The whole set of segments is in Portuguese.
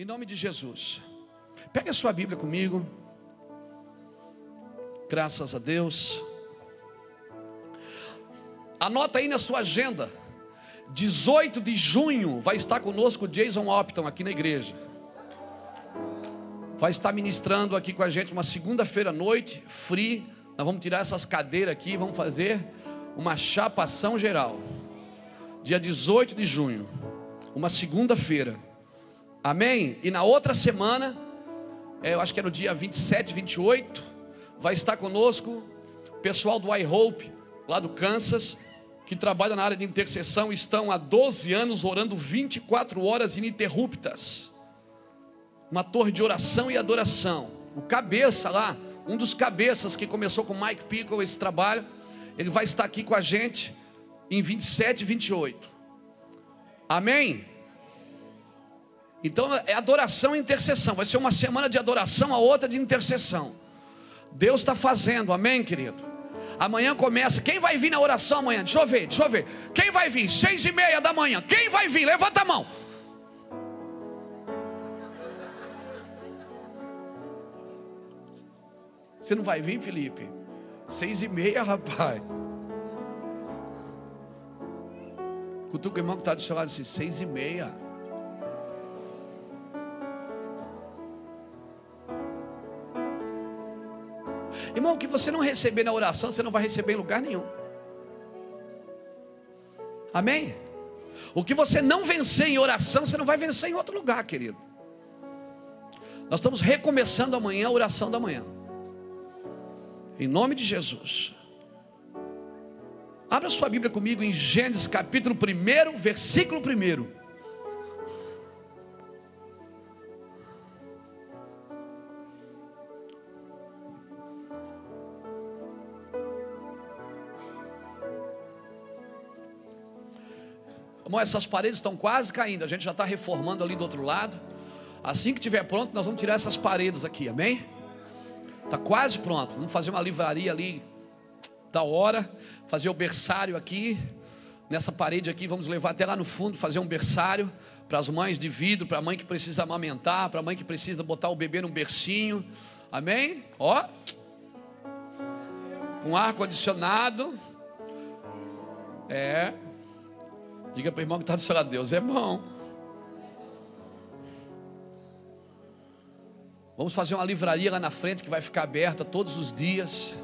Em nome de Jesus. Pega a sua Bíblia comigo. Graças a Deus. Anota aí na sua agenda. 18 de junho vai estar conosco Jason Opton aqui na igreja. Vai estar ministrando aqui com a gente uma segunda-feira à noite, free. Nós vamos tirar essas cadeiras aqui, vamos fazer uma chapação geral. Dia 18 de junho, uma segunda-feira. Amém? E na outra semana, é, eu acho que é no dia 27, 28, vai estar conosco o pessoal do iHope, lá do Kansas, que trabalha na área de intercessão, estão há 12 anos orando 24 horas ininterruptas. Uma torre de oração e adoração. O cabeça lá, um dos cabeças que começou com Mike Pickle esse trabalho, ele vai estar aqui com a gente em 27 e 28. Amém? Então é adoração e intercessão. Vai ser uma semana de adoração, a outra de intercessão. Deus está fazendo, amém, querido? Amanhã começa. Quem vai vir na oração amanhã? Deixa eu ver, deixa eu ver. Quem vai vir? Seis e meia da manhã. Quem vai vir? Levanta a mão. Você não vai vir, Felipe? Seis e meia, rapaz. Cutuca o irmão que está do seu lado assim, seis e meia. Irmão, o que você não receber na oração, você não vai receber em lugar nenhum. Amém? O que você não vencer em oração, você não vai vencer em outro lugar, querido. Nós estamos recomeçando amanhã a oração da manhã. Em nome de Jesus. Abra sua Bíblia comigo em Gênesis capítulo 1, versículo 1. Irmão, essas paredes estão quase caindo. A gente já está reformando ali do outro lado. Assim que estiver pronto, nós vamos tirar essas paredes aqui, amém? Está quase pronto. Vamos fazer uma livraria ali da hora. Fazer o berçário aqui. Nessa parede aqui, vamos levar até lá no fundo, fazer um berçário para as mães de vidro, para a mãe que precisa amamentar, para a mãe que precisa botar o bebê num bercinho. Amém? Ó. Com ar condicionado. É. Diga para o irmão que está do seu lado, Deus é bom. Vamos fazer uma livraria lá na frente que vai ficar aberta todos os dias.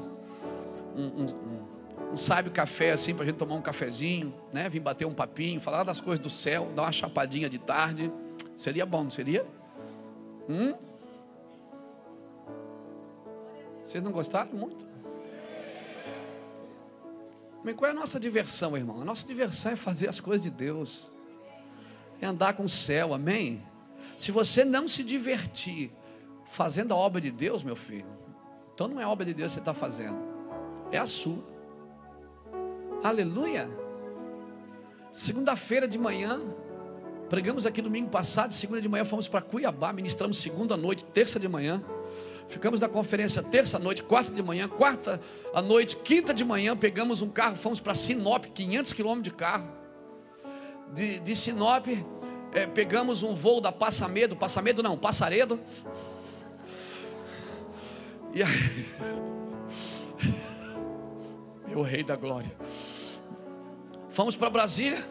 Um, um, um, um sábio café assim para a gente tomar um cafezinho, né? Vim bater um papinho, falar das coisas do céu, dar uma chapadinha de tarde. Seria bom, não seria? Hum? Vocês não gostaram muito? Mas qual é a nossa diversão, irmão? A nossa diversão é fazer as coisas de Deus, é andar com o céu, amém? Se você não se divertir fazendo a obra de Deus, meu filho, então não é obra de Deus que você está fazendo, é a sua. Aleluia. Segunda-feira de manhã, pregamos aqui domingo passado, segunda de manhã fomos para Cuiabá, ministramos segunda noite, terça de manhã. Ficamos na conferência terça noite, quarta de manhã, quarta à noite, quinta de manhã, pegamos um carro, fomos para Sinop, 500 quilômetros de carro. De, de Sinop, é, pegamos um voo da Passamedo, Passamedo não, Passaredo. E aí, meu rei da glória. Fomos para Brasília.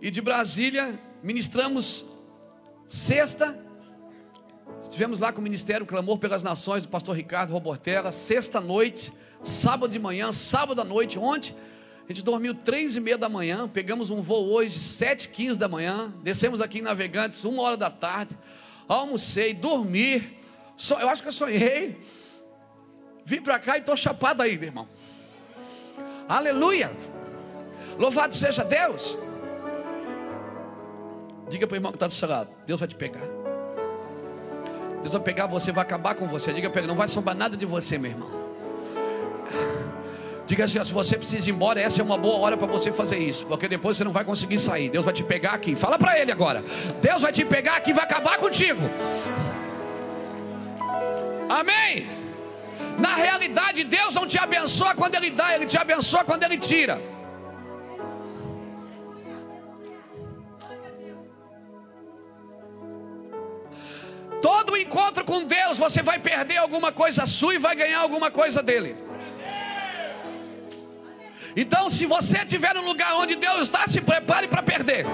E de Brasília ministramos sexta, Estivemos lá com o Ministério Clamor pelas Nações do pastor Ricardo Robortella, sexta noite, sábado de manhã, sábado à noite, ontem. A gente dormiu três e meia da manhã, pegamos um voo hoje, sete quinze da manhã, descemos aqui em Navegantes, uma hora da tarde, almocei, dormi, so, eu acho que eu sonhei, vim para cá e estou chapado ainda, irmão. Aleluia! Louvado seja Deus! Diga para o irmão que está do seu lado, Deus vai te pegar. Deus vai pegar você, vai acabar com você. Diga para ele, não vai sobrar nada de você, meu irmão. Diga assim, se você precisa ir embora, essa é uma boa hora para você fazer isso, porque depois você não vai conseguir sair. Deus vai te pegar aqui. Fala para ele agora. Deus vai te pegar aqui e vai acabar contigo. Amém. Na realidade, Deus não te abençoa quando Ele dá, Ele te abençoa quando Ele tira. Todo encontro com Deus, você vai perder alguma coisa sua e vai ganhar alguma coisa dele. Então, se você estiver no lugar onde Deus está, se prepare para perder.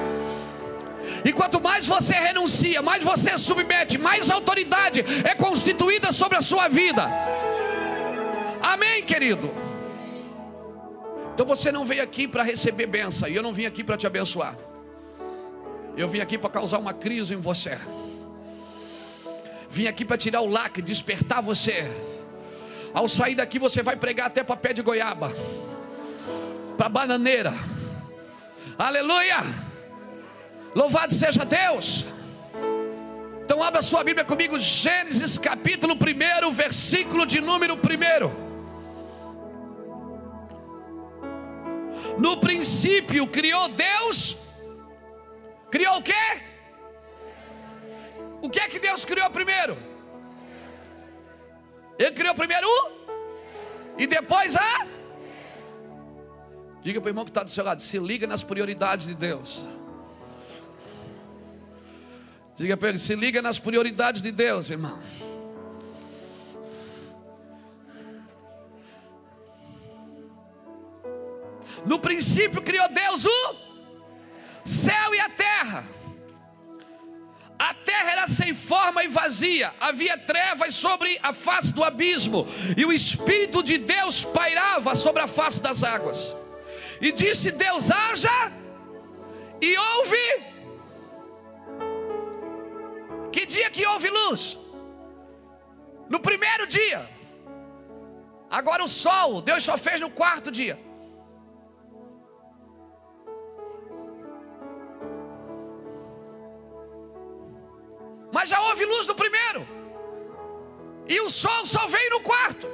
E quanto mais você renuncia, mais você submete, mais autoridade é constituída sobre a sua vida. Amém, querido? Então você não veio aqui para receber benção, e eu não vim aqui para te abençoar. Eu vim aqui para causar uma crise em você. Vim aqui para tirar o lacre, despertar você. Ao sair daqui, você vai pregar até para pé de goiaba para bananeira. Aleluia! Louvado seja Deus. Então abra sua Bíblia comigo, Gênesis capítulo 1, versículo de número 1. No princípio criou Deus. Criou o quê? O que é que Deus criou primeiro? Ele criou primeiro o e depois a Diga para o irmão que está do seu lado: se liga nas prioridades de Deus. Diga para ele: se liga nas prioridades de Deus, irmão. No princípio criou Deus o céu e a terra. A terra era sem forma e vazia, havia trevas sobre a face do abismo, e o Espírito de Deus pairava sobre a face das águas. E disse Deus: haja, e houve. Que dia que houve luz? No primeiro dia. Agora o sol, Deus só fez no quarto dia. Mas já houve luz no primeiro. E o sol só veio no quarto.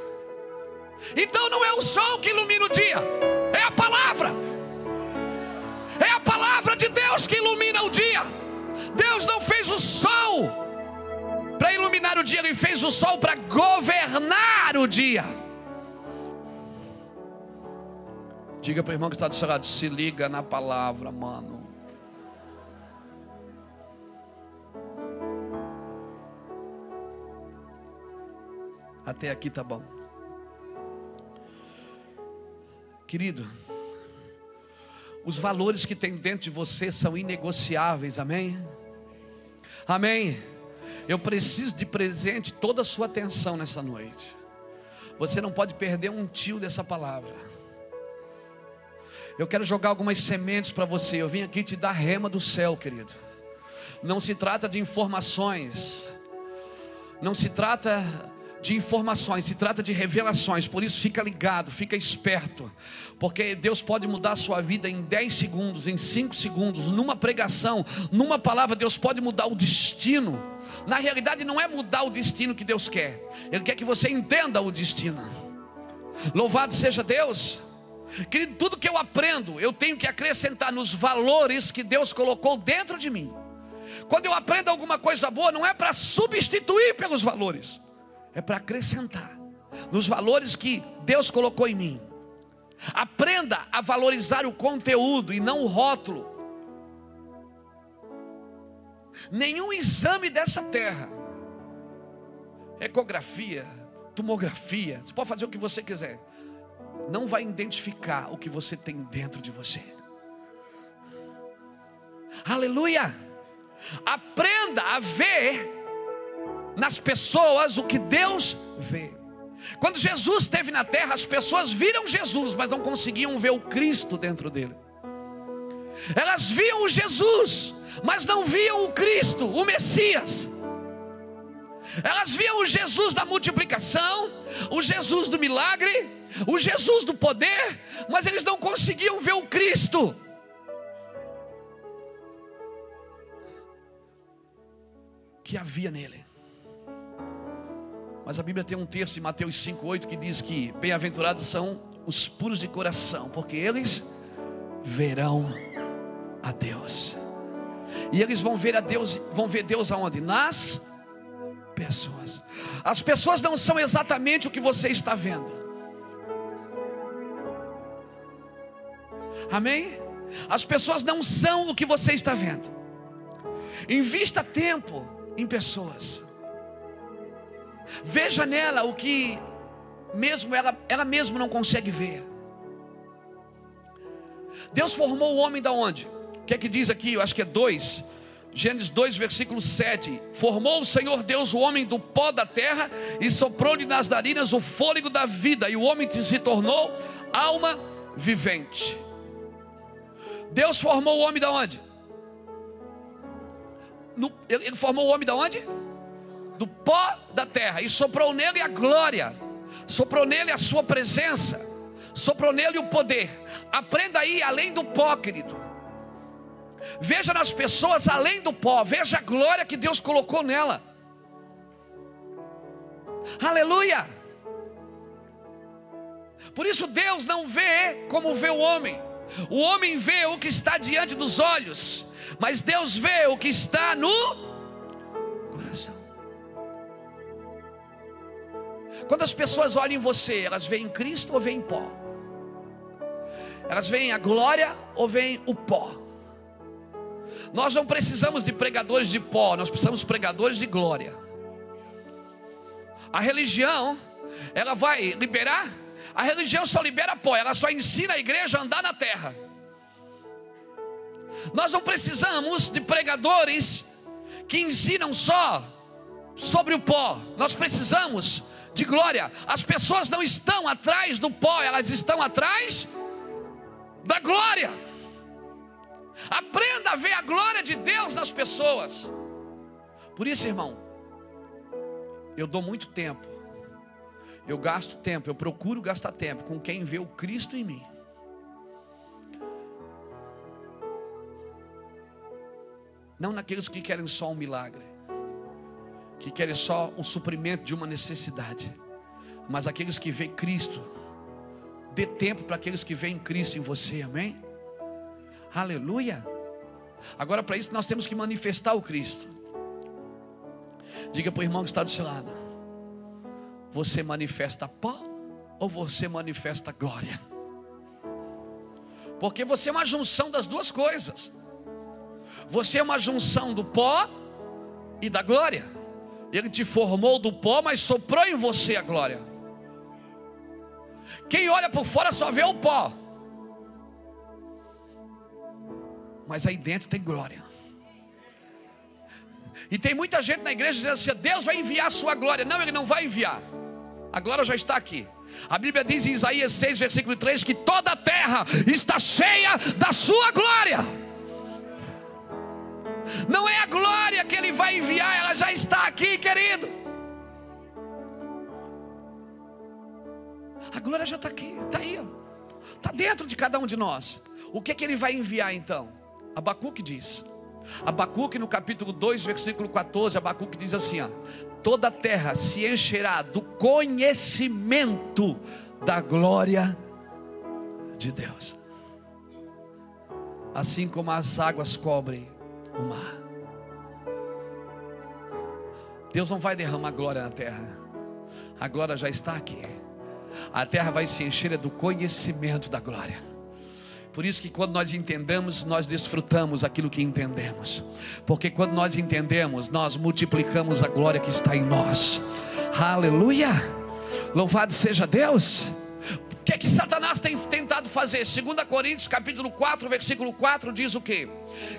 Então não é o sol que ilumina o dia, é a palavra. É a palavra de Deus que ilumina o dia. Deus não fez o sol para iluminar o dia, Ele fez o sol para governar o dia. Diga para o irmão que está do seu lado: se liga na palavra, mano. Até aqui tá bom. Querido, os valores que tem dentro de você são inegociáveis, amém? Amém. Eu preciso de presente toda a sua atenção nessa noite. Você não pode perder um tio dessa palavra. Eu quero jogar algumas sementes para você. Eu vim aqui te dar rema do céu, querido. Não se trata de informações. Não se trata de informações, se trata de revelações, por isso fica ligado, fica esperto, porque Deus pode mudar a sua vida em 10 segundos, em 5 segundos, numa pregação, numa palavra, Deus pode mudar o destino. Na realidade, não é mudar o destino que Deus quer, Ele quer que você entenda o destino. Louvado seja Deus. Querido, tudo que eu aprendo, eu tenho que acrescentar nos valores que Deus colocou dentro de mim. Quando eu aprendo alguma coisa boa, não é para substituir pelos valores é para acrescentar nos valores que Deus colocou em mim. Aprenda a valorizar o conteúdo e não o rótulo. Nenhum exame dessa terra, ecografia, tomografia, você pode fazer o que você quiser, não vai identificar o que você tem dentro de você. Aleluia! Aprenda a ver nas pessoas o que Deus vê. Quando Jesus esteve na terra, as pessoas viram Jesus, mas não conseguiam ver o Cristo dentro dele. Elas viam o Jesus, mas não viam o Cristo, o Messias. Elas viam o Jesus da multiplicação, o Jesus do milagre, o Jesus do poder, mas eles não conseguiam ver o Cristo. Que havia nele. Mas a Bíblia tem um texto em Mateus 5,8 que diz que bem-aventurados são os puros de coração, porque eles verão a Deus. E eles vão ver a Deus, vão ver Deus aonde? Nas pessoas. As pessoas não são exatamente o que você está vendo. Amém? As pessoas não são o que você está vendo. Invista tempo em pessoas. Veja nela o que mesmo ela, ela mesma não consegue ver. Deus formou o homem da onde? O que é que diz aqui? Eu acho que é 2. Gênesis 2, versículo 7. Formou o Senhor Deus o homem do pó da terra e soprou-lhe nas narinas o fôlego da vida, e o homem se tornou alma vivente. Deus formou o homem da onde? Ele formou o homem da onde? Do pó da terra e soprou nele a glória, soprou nele a sua presença, soprou nele o poder. Aprenda aí além do pó, querido. Veja nas pessoas além do pó, veja a glória que Deus colocou nela. Aleluia! Por isso Deus não vê como vê o homem. O homem vê o que está diante dos olhos, mas Deus vê o que está no Quando as pessoas olham em você, elas veem Cristo ou veem pó? Elas veem a glória ou veem o pó? Nós não precisamos de pregadores de pó, nós precisamos de pregadores de glória. A religião, ela vai liberar a religião só libera pó, ela só ensina a igreja a andar na terra. Nós não precisamos de pregadores que ensinam só sobre o pó. Nós precisamos de glória. As pessoas não estão atrás do pó, elas estão atrás da glória. Aprenda a ver a glória de Deus nas pessoas. Por isso, irmão, eu dou muito tempo eu gasto tempo, eu procuro gastar tempo com quem vê o Cristo em mim. Não naqueles que querem só um milagre, que querem só um suprimento de uma necessidade, mas aqueles que veem Cristo. Dê tempo para aqueles que veem Cristo em você, amém? Aleluia. Agora, para isso, nós temos que manifestar o Cristo. Diga para o irmão que está do seu lado. Você manifesta pó ou você manifesta glória? Porque você é uma junção das duas coisas. Você é uma junção do pó e da glória. Ele te formou do pó, mas soprou em você a glória. Quem olha por fora só vê o pó. Mas aí dentro tem glória. E tem muita gente na igreja dizendo assim: Deus vai enviar a sua glória. Não, Ele não vai enviar. A glória já está aqui. A Bíblia diz em Isaías 6, versículo 3: que toda a terra está cheia da sua glória. Não é a glória que Ele vai enviar, ela já está aqui, querido. A glória já está aqui, está aí, está dentro de cada um de nós. O que, é que Ele vai enviar então? Abacuque diz. Abacuque no capítulo 2, versículo 14, Abacuque diz assim: ó, toda a terra se encherá do conhecimento da glória de Deus. Assim como as águas cobrem o mar. Deus não vai derramar glória na terra. A glória já está aqui. A terra vai se encher do conhecimento da glória. Por isso que quando nós entendemos, nós desfrutamos aquilo que entendemos. Porque quando nós entendemos, nós multiplicamos a glória que está em nós. Aleluia! Louvado seja Deus! Que é que Satanás tem tentado fazer? 2 Coríntios capítulo 4, versículo 4 diz o que?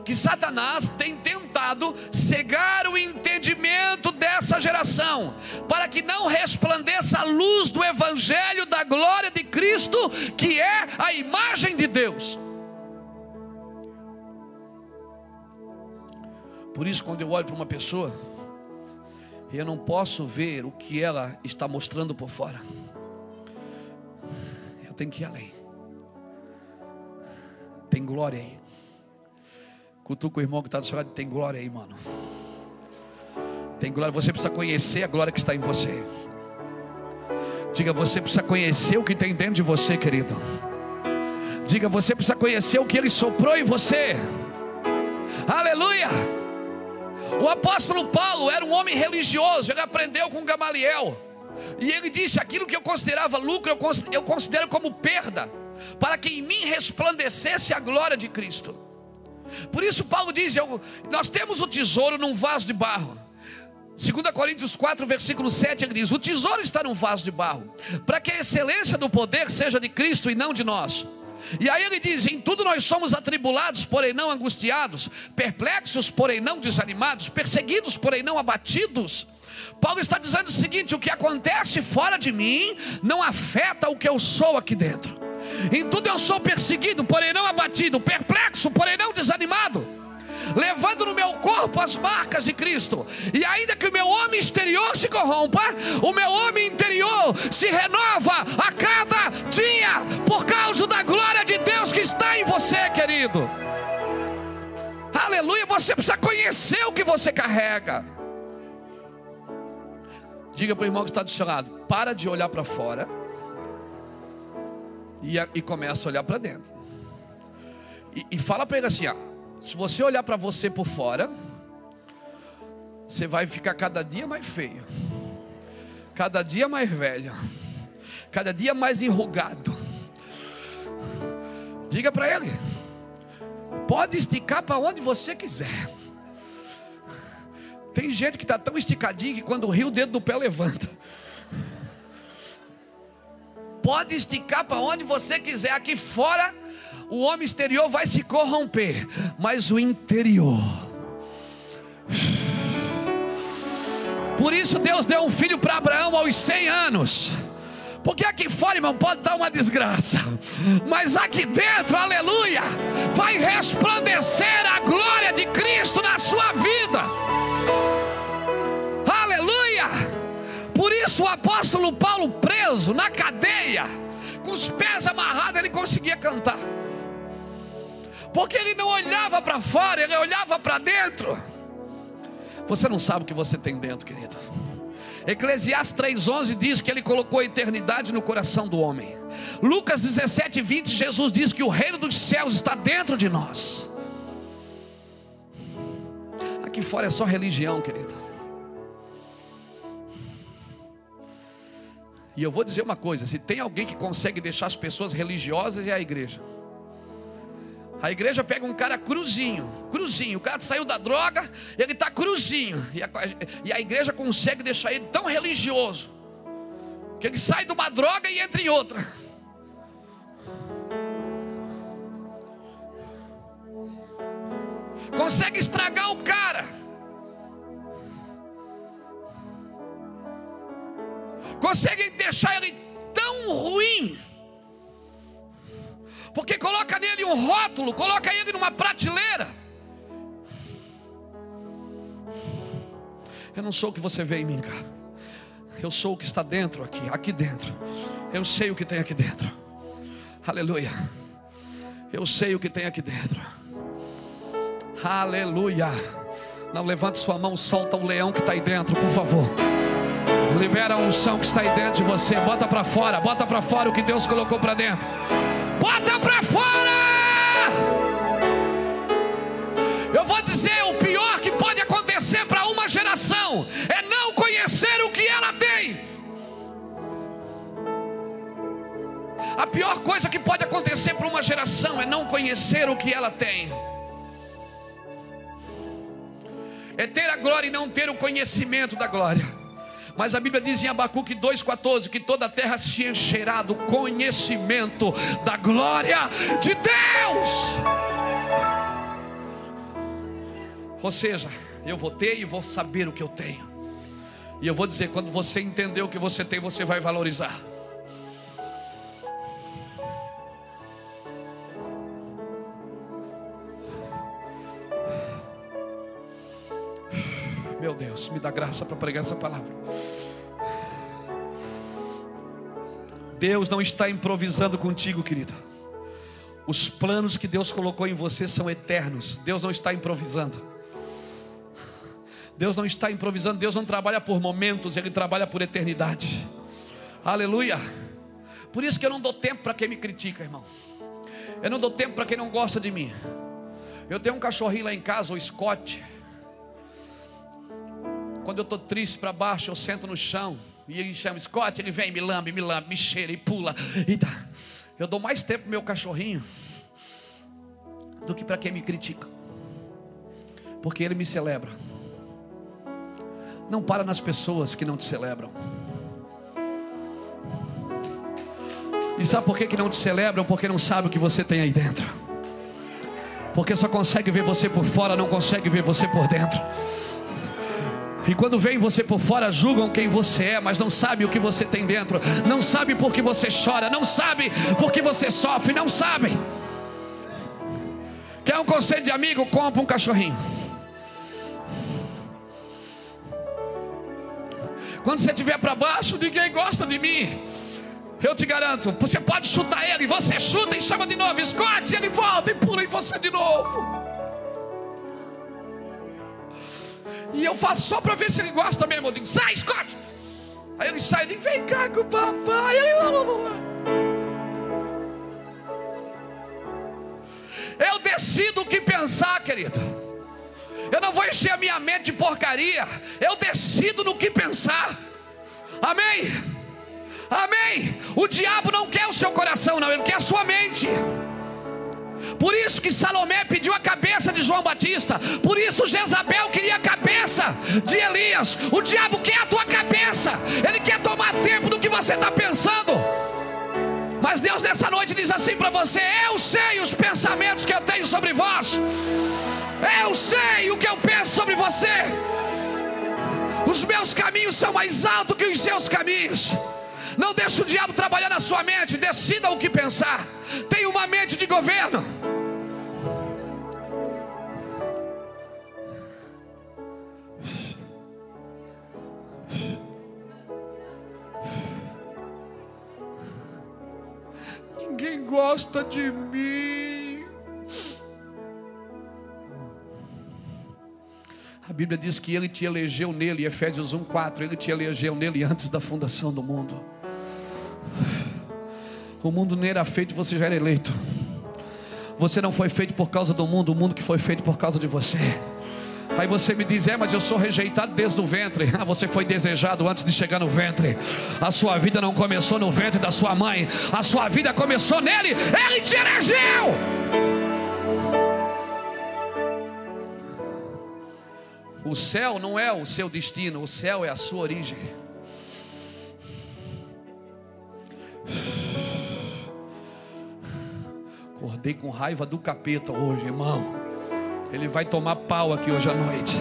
Que Satanás tem tentado cegar o entendimento dessa geração, para que não resplandeça a luz do Evangelho da glória de Cristo, que é a imagem de Deus. Por isso, quando eu olho para uma pessoa, eu não posso ver o que ela está mostrando por fora tem que ir além. Tem glória aí. Cutuca o irmão que está do seu lado, tem glória aí, mano. Tem glória, você precisa conhecer a glória que está em você. Diga, você precisa conhecer o que tem dentro de você, querido. Diga, você precisa conhecer o que ele soprou em você. Aleluia! O apóstolo Paulo era um homem religioso, ele aprendeu com Gamaliel. E ele disse: aquilo que eu considerava lucro, eu considero como perda, para que em mim resplandecesse a glória de Cristo. Por isso, Paulo diz: eu, Nós temos o tesouro num vaso de barro. 2 Coríntios 4, versículo 7, ele diz: O tesouro está num vaso de barro, para que a excelência do poder seja de Cristo e não de nós. E aí ele diz: Em tudo nós somos atribulados, porém não angustiados, perplexos, porém não desanimados, perseguidos, porém não abatidos. Paulo está dizendo o seguinte: o que acontece fora de mim não afeta o que eu sou aqui dentro. Em tudo eu sou perseguido, porém não abatido, perplexo, porém não desanimado levando no meu corpo as marcas de Cristo. E ainda que o meu homem exterior se corrompa, o meu homem interior se renova a cada dia, por causa da glória de Deus que está em você, querido. Aleluia, você precisa conhecer o que você carrega. Diga para o irmão que está do seu lado: para de olhar para fora e, e começa a olhar para dentro. E, e fala para ele assim: ó, se você olhar para você por fora, você vai ficar cada dia mais feio, cada dia mais velho, cada dia mais enrugado. Diga para ele: pode esticar para onde você quiser. Tem gente que está tão esticadinho que quando ri o dedo do pé levanta. Pode esticar para onde você quiser. Aqui fora o homem exterior vai se corromper, mas o interior. Por isso Deus deu um filho para Abraão aos 100 anos. Porque aqui fora, irmão, pode dar uma desgraça, mas aqui dentro, aleluia, vai resplandecer a glória de Cristo na sua vida. Por isso o apóstolo Paulo preso na cadeia, com os pés amarrados, ele conseguia cantar porque ele não olhava para fora, ele olhava para dentro. Você não sabe o que você tem dentro, querido. Eclesiastes 3,11 diz que ele colocou a eternidade no coração do homem. Lucas 17, 20, Jesus diz que o reino dos céus está dentro de nós. Aqui fora é só religião, querido. E eu vou dizer uma coisa: se tem alguém que consegue deixar as pessoas religiosas, é a igreja. A igreja pega um cara cruzinho, cruzinho. O cara saiu da droga, ele está cruzinho. E a, e a igreja consegue deixar ele tão religioso, que ele sai de uma droga e entra em outra. Consegue estragar o cara. Consegue deixar ele tão ruim porque coloca nele um rótulo, coloca ele numa prateleira. Eu não sou o que você vê em mim, cara. Eu sou o que está dentro aqui, aqui dentro. Eu sei o que tem aqui dentro. Aleluia. Eu sei o que tem aqui dentro. Aleluia. Não levante sua mão, solta o leão que está aí dentro, por favor. Libera a unção que está aí dentro de você. Bota para fora, bota para fora o que Deus colocou para dentro. Bota para fora! Eu vou dizer: o pior que pode acontecer para uma geração é não conhecer o que ela tem. A pior coisa que pode acontecer para uma geração é não conhecer o que ela tem. É ter a glória e não ter o conhecimento da glória. Mas a Bíblia diz em Abacuque 2,14 que toda a terra se encherá do conhecimento da glória de Deus. Ou seja, eu vou ter e vou saber o que eu tenho. E eu vou dizer: quando você entender o que você tem, você vai valorizar. Meu Deus, me dá graça para pregar essa palavra. Deus não está improvisando contigo, querido. Os planos que Deus colocou em você são eternos. Deus não está improvisando. Deus não está improvisando. Deus não trabalha por momentos, Ele trabalha por eternidade. Aleluia. Por isso que eu não dou tempo para quem me critica, irmão. Eu não dou tempo para quem não gosta de mim. Eu tenho um cachorrinho lá em casa, o Scott. Quando eu estou triste para baixo, eu sento no chão. E ele chama Scott, ele vem, me lambe, me lambe, me cheira e pula. E tá. Eu dou mais tempo pro meu cachorrinho do que para quem me critica. Porque ele me celebra. Não para nas pessoas que não te celebram. E sabe por que, que não te celebram? Porque não sabe o que você tem aí dentro. Porque só consegue ver você por fora, não consegue ver você por dentro. E quando veem você por fora, julgam quem você é, mas não sabe o que você tem dentro. Não sabe por que você chora, não sabe por que você sofre, não sabe. Quer um conselho de amigo? Compra um cachorrinho. Quando você estiver para baixo, ninguém gosta de mim. Eu te garanto, você pode chutar ele, você chuta e chama de novo, escote, ele volta e pula em você de novo. E eu faço só para ver se ele gosta mesmo. Eu digo, sai, Scott! Aí ele sai e diz, vem cá com o papai. Eu decido o que pensar, querido. Eu não vou encher a minha mente de porcaria. Eu decido no que pensar. Amém? Amém? O diabo não quer o seu coração, não, ele quer a sua mente. Por isso que Salomé pediu a cabeça de João Batista. Por isso Jezabel queria a cabeça de Elias. O diabo quer a tua cabeça. Ele quer tomar tempo do que você está pensando. Mas Deus nessa noite diz assim para você: Eu sei os pensamentos que eu tenho sobre vós. Eu sei o que eu penso sobre você. Os meus caminhos são mais altos que os seus caminhos. Não deixe o diabo trabalhar na sua mente. Decida o que pensar. Tenha uma mente de governo. Ninguém gosta de mim. A Bíblia diz que ele te elegeu nele, Efésios 1:4, ele te elegeu nele antes da fundação do mundo. O mundo nem era feito, você já era eleito. Você não foi feito por causa do mundo, o mundo que foi feito por causa de você. Aí você me diz: É, mas eu sou rejeitado desde o ventre. Ah, você foi desejado antes de chegar no ventre. A sua vida não começou no ventre da sua mãe, a sua vida começou nele. Ele te elegeu. O céu não é o seu destino, o céu é a sua origem. Com raiva do capeta hoje, irmão. Ele vai tomar pau aqui hoje à noite.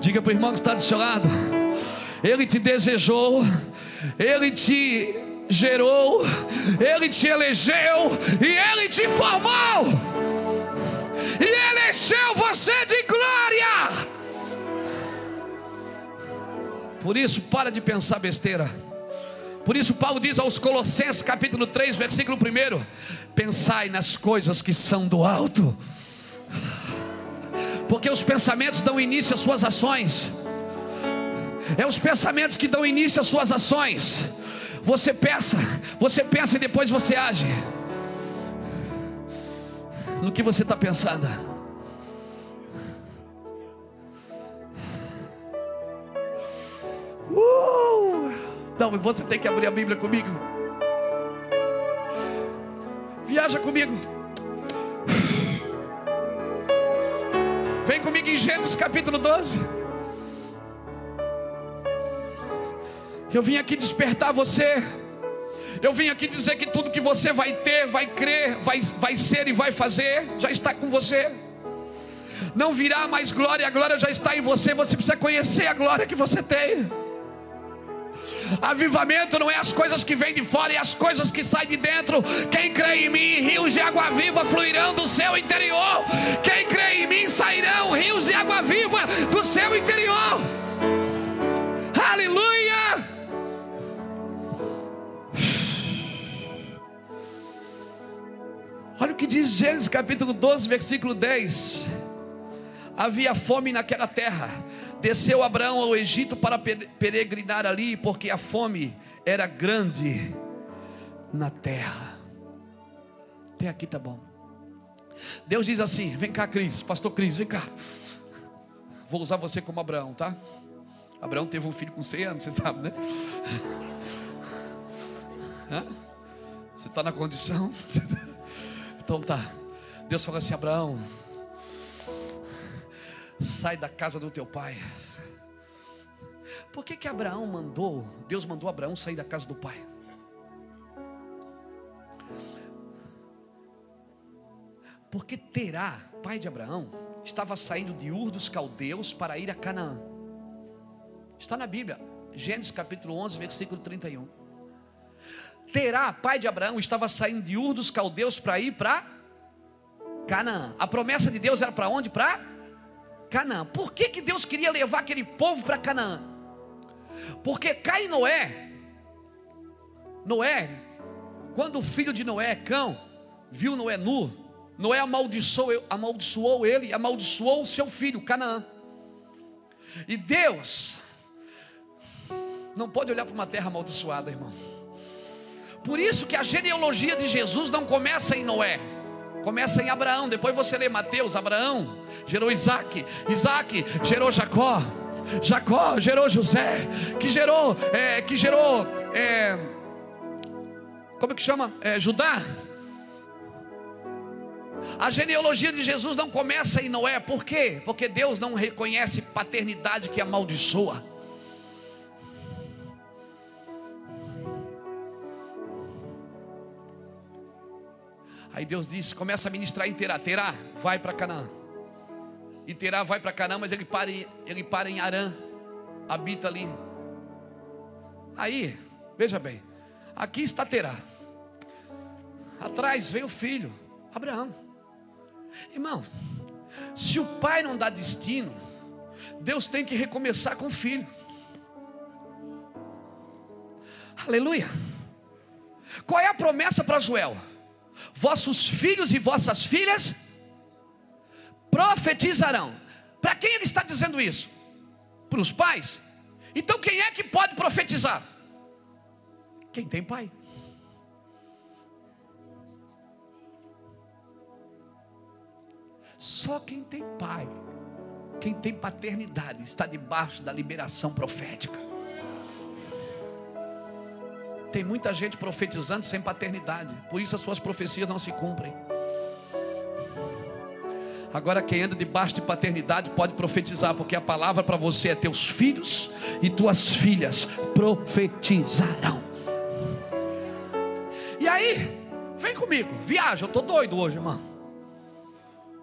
Diga para o irmão que está do seu lado. Ele te desejou, ele te gerou, ele te elegeu e ele te formou. E elegeu você de glória. Por isso, para de pensar besteira. Por isso, Paulo diz aos Colossenses, capítulo 3, versículo 1: Pensai nas coisas que são do alto, porque os pensamentos dão início às suas ações, é os pensamentos que dão início às suas ações. Você pensa, você pensa e depois você age. No que você está pensando? Uh! Não, você tem que abrir a Bíblia comigo. Viaja comigo. Vem comigo em Gênesis capítulo 12. Eu vim aqui despertar você. Eu vim aqui dizer que tudo que você vai ter, vai crer, vai, vai ser e vai fazer, já está com você. Não virá mais glória, a glória já está em você. Você precisa conhecer a glória que você tem. Avivamento não é as coisas que vêm de fora, é as coisas que saem de dentro. Quem crê em mim, rios de água viva fluirão do seu interior. Quem crê em mim, sairão rios de água viva do seu interior. Aleluia. Olha o que diz Gênesis capítulo 12, versículo 10. Havia fome naquela terra Desceu Abraão ao Egito para peregrinar ali, porque a fome era grande na terra. Até aqui tá bom. Deus diz assim: vem cá, Cris, pastor Cris, vem cá. Vou usar você como Abraão, tá? Abraão teve um filho com 100 anos, você sabe, né? Você está na condição? então tá. Deus fala assim: Abraão, sai da casa do teu pai, Por que que Abraão mandou, Deus mandou Abraão sair da casa do pai? Porque Terá, pai de Abraão, estava saindo de Ur dos Caldeus para ir a Canaã. Está na Bíblia, Gênesis capítulo 11, versículo 31. Terá, pai de Abraão, estava saindo de Ur dos Caldeus para ir para Canaã. A promessa de Deus era para onde? Para Canaã. Por que, que Deus queria levar aquele povo para Canaã? Porque cai Noé, Noé, quando o filho de Noé, Cão, viu Noé nu, Noé amaldiçoou, amaldiçoou ele, amaldiçoou o seu filho, Canaã. E Deus não pode olhar para uma terra amaldiçoada, irmão. Por isso que a genealogia de Jesus não começa em Noé, começa em Abraão. Depois você lê Mateus, Abraão gerou Isaac, Isaac gerou Jacó, Jacó gerou José, que gerou, é, que gerou, é, como é que chama? É, Judá. A genealogia de Jesus não começa em Noé, por quê? Porque Deus não reconhece paternidade que amaldiçoa. Aí Deus diz: começa a ministrar em Terá, Terá, vai para Canaã. E Terá vai para Canaã, mas ele para, ele para em Arã, habita ali. Aí, veja bem, aqui está Terá. Atrás vem o filho, Abraão. Irmão, se o pai não dá destino, Deus tem que recomeçar com o filho. Aleluia. Qual é a promessa para Joel? Vossos filhos e vossas filhas profetizarão. Para quem ele está dizendo isso? Para os pais? Então quem é que pode profetizar? Quem tem pai. Só quem tem pai, quem tem paternidade, está debaixo da liberação profética. Tem muita gente profetizando sem paternidade, por isso as suas profecias não se cumprem. Agora, quem anda debaixo de paternidade pode profetizar, porque a palavra para você é: teus filhos e tuas filhas profetizarão. E aí, vem comigo, viaja. Eu estou doido hoje, irmão.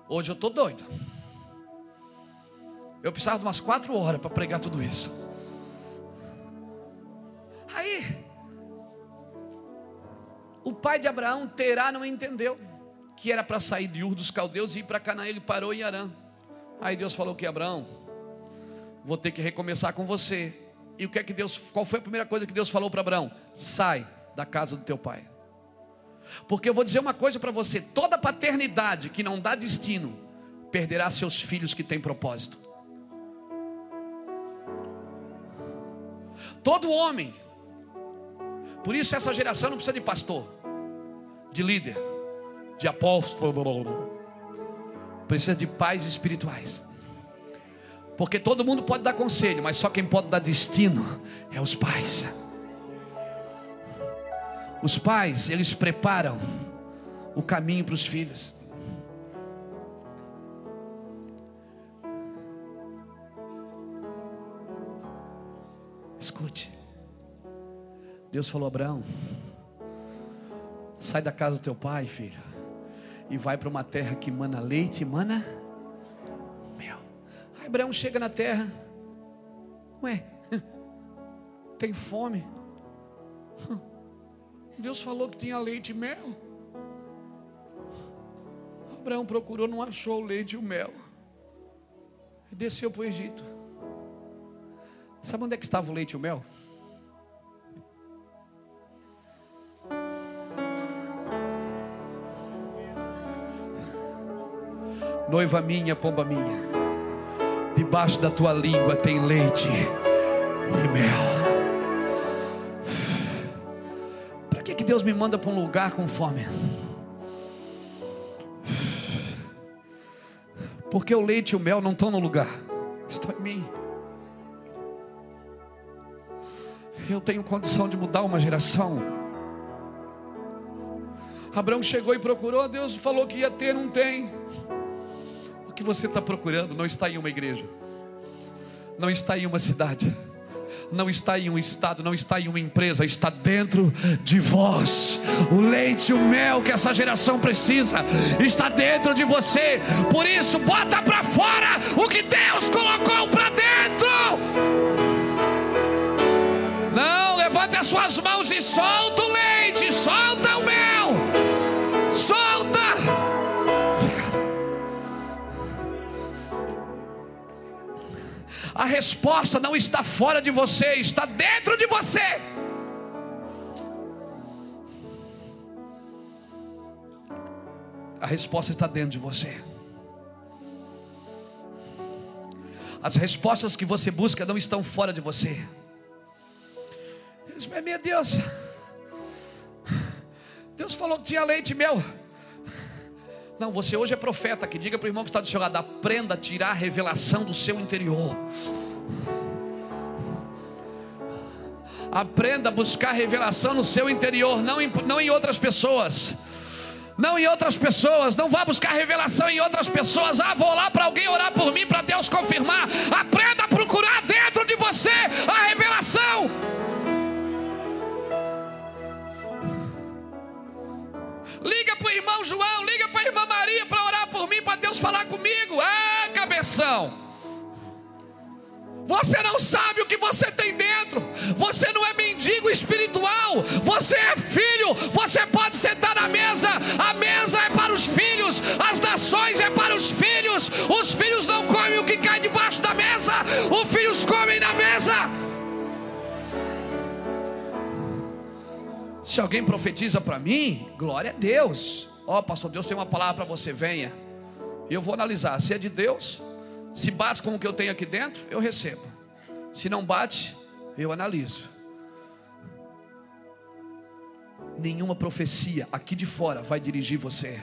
Hoje eu estou doido. Eu precisava de umas quatro horas para pregar tudo isso. Aí, o pai de Abraão, Terá, não entendeu que era para sair de Ur dos Caldeus e ir para Canaã. Ele parou em Arã. Aí Deus falou que Abraão, vou ter que recomeçar com você. E o que é que Deus? Qual foi a primeira coisa que Deus falou para Abraão? Sai da casa do teu pai. Porque eu vou dizer uma coisa para você: toda paternidade que não dá destino, perderá seus filhos que têm propósito. Todo homem, por isso essa geração não precisa de pastor, de líder, de apóstolo, precisa de pais espirituais. Porque todo mundo pode dar conselho, mas só quem pode dar destino é os pais. Os pais, eles preparam o caminho para os filhos. Escute. Deus falou a Abraão: sai da casa do teu pai, filho, e vai para uma terra que mana leite e mana mel. Aí Abraão chega na terra, ué, tem fome. Deus falou que tinha leite e mel. Abraão procurou, não achou o leite e o mel. Desceu para o Egito. Sabe onde é que estava o leite e o mel? Noiva minha, pomba minha, debaixo da tua língua tem leite e mel. Deus me manda para um lugar com fome? Porque o leite e o mel não estão no lugar, estão em mim. Eu tenho condição de mudar uma geração. Abraão chegou e procurou, Deus falou que ia ter, não tem. Que você está procurando não está em uma igreja, não está em uma cidade, não está em um estado, não está em uma empresa, está dentro de vós. O leite e o mel que essa geração precisa está dentro de você. Por isso, bota para fora o que Deus colocou para dentro. Não, levante as suas mãos resposta não está fora de você, está dentro de você. A resposta está dentro de você. As respostas que você busca não estão fora de você. Meu Deus, Deus falou que tinha leite meu. Não, você hoje é profeta, que diga para o irmão que está do seu lado, aprenda a tirar a revelação do seu interior. Aprenda a buscar revelação no seu interior, não em, não em outras pessoas. Não em outras pessoas, não vá buscar revelação em outras pessoas. Ah, vou lá para alguém orar por mim, para Deus confirmar. Aprenda a procurar dentro de você a revelação. Liga para o irmão João, liga para a irmã Maria para orar por mim, para Deus falar comigo. Ah, cabeção. Você não sabe o que você tem dentro. Você não é mendigo espiritual. Você é filho. Você pode sentar na mesa. A mesa é para os filhos. As nações é para os filhos. Os filhos não comem o que cai debaixo da mesa. Os filhos comem Se alguém profetiza para mim, glória a Deus. Ó, oh, pastor, Deus tem uma palavra para você, venha. E eu vou analisar se é de Deus, se bate com o que eu tenho aqui dentro, eu recebo. Se não bate, eu analiso. Nenhuma profecia aqui de fora vai dirigir você.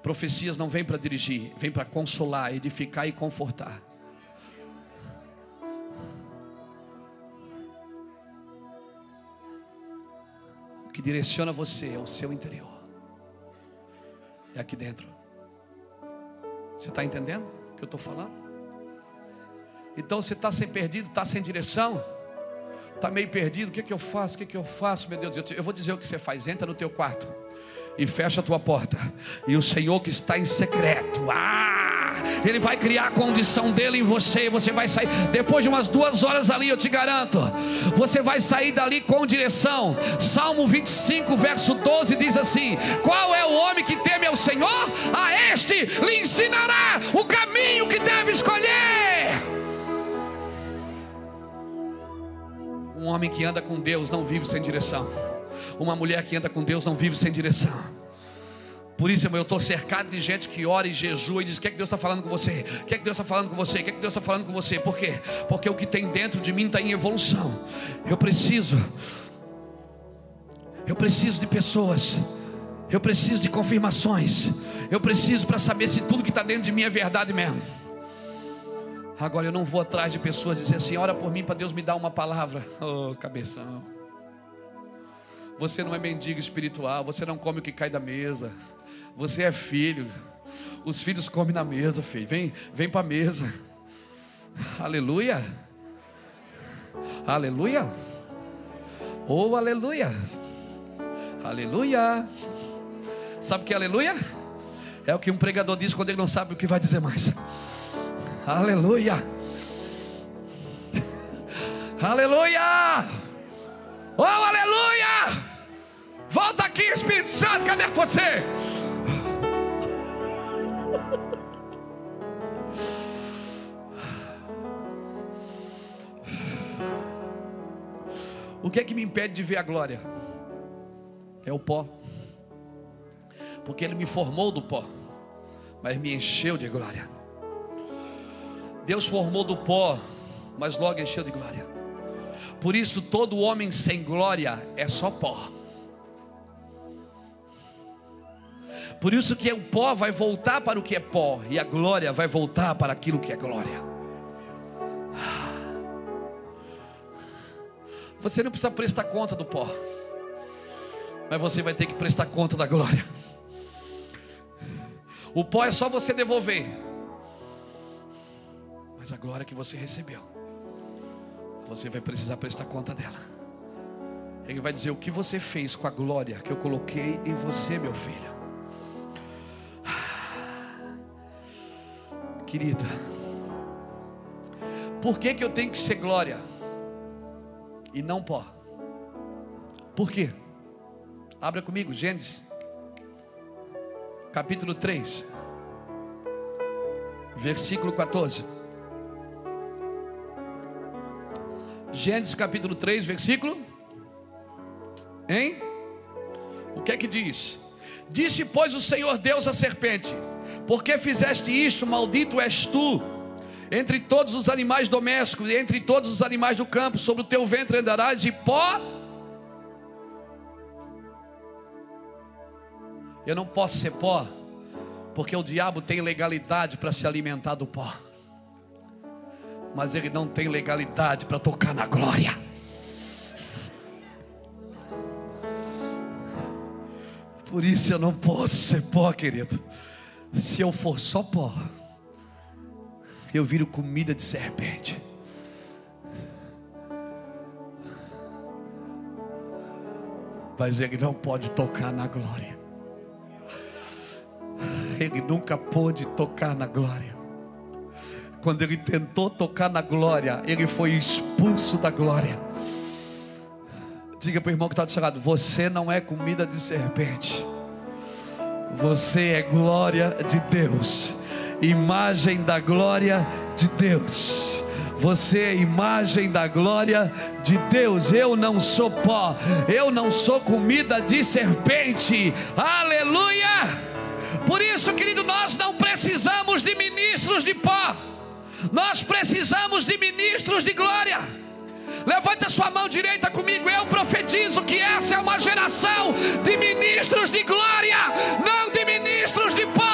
Profecias não vêm para dirigir, vêm para consolar, edificar e confortar. Que direciona você é o seu interior. É aqui dentro. Você está entendendo o que eu estou falando? Então você está sem perdido, está sem direção, está meio perdido. O que, é que eu faço? O que, é que eu faço, meu Deus? Eu vou dizer o que você faz. Entra no teu quarto e fecha a tua porta. E o Senhor que está em secreto, ah, Ele vai criar a condição dele em você. E você vai sair, depois de umas duas horas ali, eu te garanto, você vai sair dali com direção. Salmo 25, verso 12 diz assim: Qual é o homem que teme ao Senhor? A este lhe ensinará o caminho que deve escolher. Um homem que anda com Deus não vive sem direção. Uma mulher que anda com Deus não vive sem direção. Por isso, eu estou cercado de gente que ora e jejua e diz: O que é que Deus está falando com você? O que é que Deus está falando com você? O que é que Deus está falando com você? Por quê? Porque o que tem dentro de mim está em evolução. Eu preciso, eu preciso de pessoas, eu preciso de confirmações, eu preciso para saber se tudo que está dentro de mim é verdade mesmo. Agora eu não vou atrás de pessoas dizer assim: ora por mim para Deus me dar uma palavra. Oh, cabeção. Você não é mendigo espiritual, você não come o que cai da mesa. Você é filho. Os filhos comem na mesa, filho. Vem, vem para a mesa. Aleluia. Aleluia. Oh, aleluia. Aleluia. Sabe o que é aleluia? É o que um pregador diz quando ele não sabe o que vai dizer mais. Aleluia. Aleluia. Oh, aleluia! Volta aqui, Espírito Santo, cadê você? O que é que me impede de ver a glória? É o pó. Porque Ele me formou do pó, mas me encheu de glória. Deus formou do pó, mas logo encheu de glória. Por isso, todo homem sem glória é só pó. Por isso que o pó vai voltar para o que é pó e a glória vai voltar para aquilo que é glória. Você não precisa prestar conta do pó, mas você vai ter que prestar conta da glória. O pó é só você devolver, mas a glória que você recebeu você vai precisar prestar conta dela. Ele vai dizer o que você fez com a glória que eu coloquei em você, meu filho. Querida, por que, que eu tenho que ser glória e não pó? Por quê? Abra comigo, Gênesis, capítulo 3, versículo 14. Gênesis capítulo 3, versículo. Hein? O que é que diz? Disse, pois, o Senhor Deus à serpente: Por que fizeste isto? Maldito és tu entre todos os animais domésticos e entre todos os animais do campo, sobre o teu ventre andarás e pó. Eu não posso ser pó, porque o diabo tem legalidade para se alimentar do pó, mas ele não tem legalidade para tocar na glória. Por isso eu não posso ser pó, querido. Se eu for só pó, eu viro comida de serpente. Mas ele não pode tocar na glória. Ele nunca pôde tocar na glória. Quando ele tentou tocar na glória, ele foi expulso da glória. Diga para o irmão que está do seu lado: Você não é comida de serpente. Você é glória de Deus imagem da glória de Deus. Você é imagem da glória de Deus. Eu não sou pó, eu não sou comida de serpente. Aleluia! Por isso, querido, nós não precisamos de ministros de pó, nós precisamos de ministros de glória. Levante a sua mão direita comigo. Eu profetizo que essa é uma geração de ministros de glória, não de ministros de pó.